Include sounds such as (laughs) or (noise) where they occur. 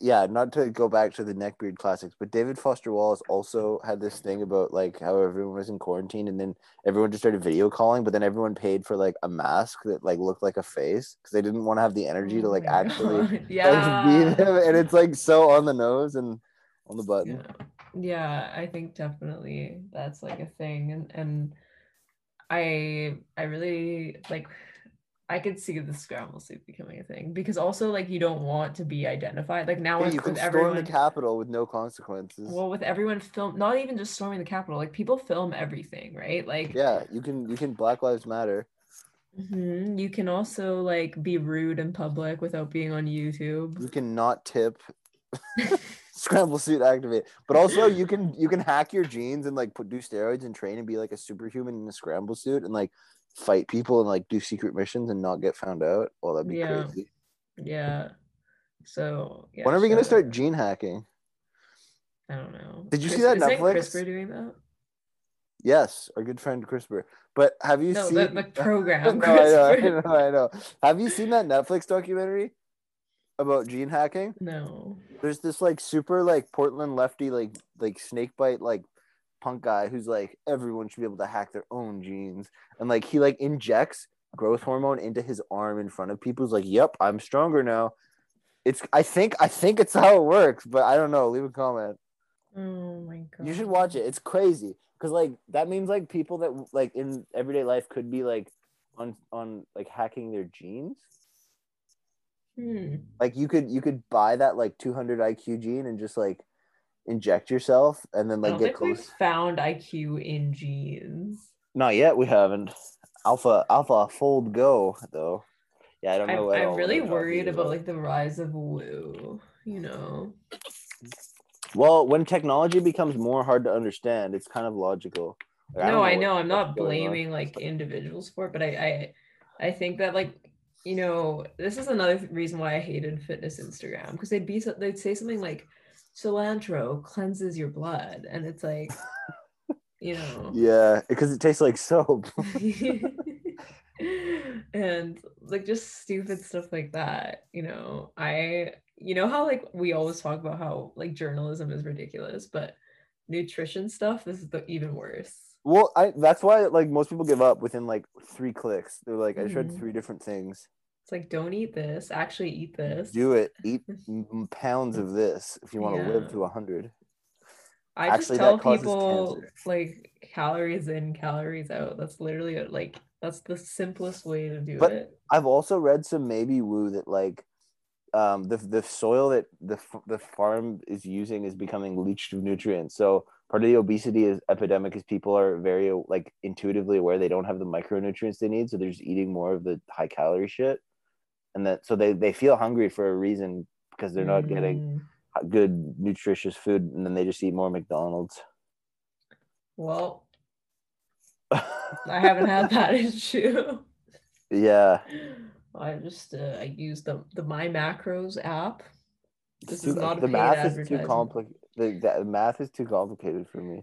Yeah, not to go back to the neckbeard classics, but David Foster Wallace also had this thing about like how everyone was in quarantine and then everyone just started video calling, but then everyone paid for like a mask that like looked like a face because they didn't want to have the energy to Oh like actually God. like, yeah. be them. And it's like so on the nose and on the button. yeah yeah i think definitely that's like a thing and and i i really like i could see the scramble suit becoming a thing because also like you don't want to be identified like now Yeah, with, you can storm everyone the Capitol with no consequences. well with everyone film not even just storming the capitol like people film everything right like yeah, you can you can Black Lives Matter. mhm, you can also like be rude in public without being on youtube You can not tip (laughs) scramble suit activate. But also you can you can hack your genes and like put do steroids and train and be like a superhuman in a scramble suit and like fight people and like do secret missions and not get found out. Well, that'd be Yeah. crazy. yeah so yeah, when are we gonna start gene hacking? i don't know Did you see Chris- that isn't Netflix? CRISPR doing that Yes, our good friend CRISPR. But have you no seen the, the (laughs) program (laughs) no, I know, I know, I know. Have you seen that Netflix documentary about gene hacking? no there's this like super like Portland lefty like like snake bite like punk guy who's like everyone should be able to hack their own genes and like he like injects growth hormone into his arm in front of people. He's like, "Yep, I'm stronger now." It's I think I think it's how it works, but I don't know. Leave a comment. oh my god You should watch it. It's crazy because like that means like people that like in everyday life could be like on on like hacking their genes. Hmm. like you could you could buy that like 200 IQ gene and just like inject yourself and then I like don't get think we've close. found IQ in genes. Not yet, we haven't. Alpha Alpha Fold Go though. Yeah, I don't I'm, know. all I'm really worried about like the rise of woo. You know, Well, when technology becomes more hard to understand, it's kind of logical. Like, no, don't I know I'm not blaming like individuals for it, but I I I think that like you know this is another th- reason why I hated fitness Instagram because they'd be so- they'd say something like cilantro cleanses your blood, and it's like you know. (laughs) Yeah, because it tastes like soap. (laughs) (laughs) and like just stupid stuff like that you know i you know how like we always talk about how like journalism is ridiculous but nutrition stuff is the even worse well, I that's why like most people give up within like three clicks. They're like, I tried Mhm. three different things. It's like don't eat this actually eat this Do it. Eat (laughs) pounds of this if you want to live to a hundred. i just actually, that tell people cancer. like calories in calories out that's literally like that's the simplest way to do But- it I've also read some maybe woo that like um, the the soil that the the farm is using is becoming leached of nutrients. So part of the obesity is epidemic is people are very like intuitively aware they don't have the micronutrients they need, so they're just eating more of the high calorie shit, and that so they they feel hungry for a reason because they're not getting Mm, good nutritious food, and then they just eat more McDonald's. well i haven't had that (laughs) issue yeah, I just uh, I use the the My Macros app. This too- is not a the math is too complicated. The, the math is too complicated for me.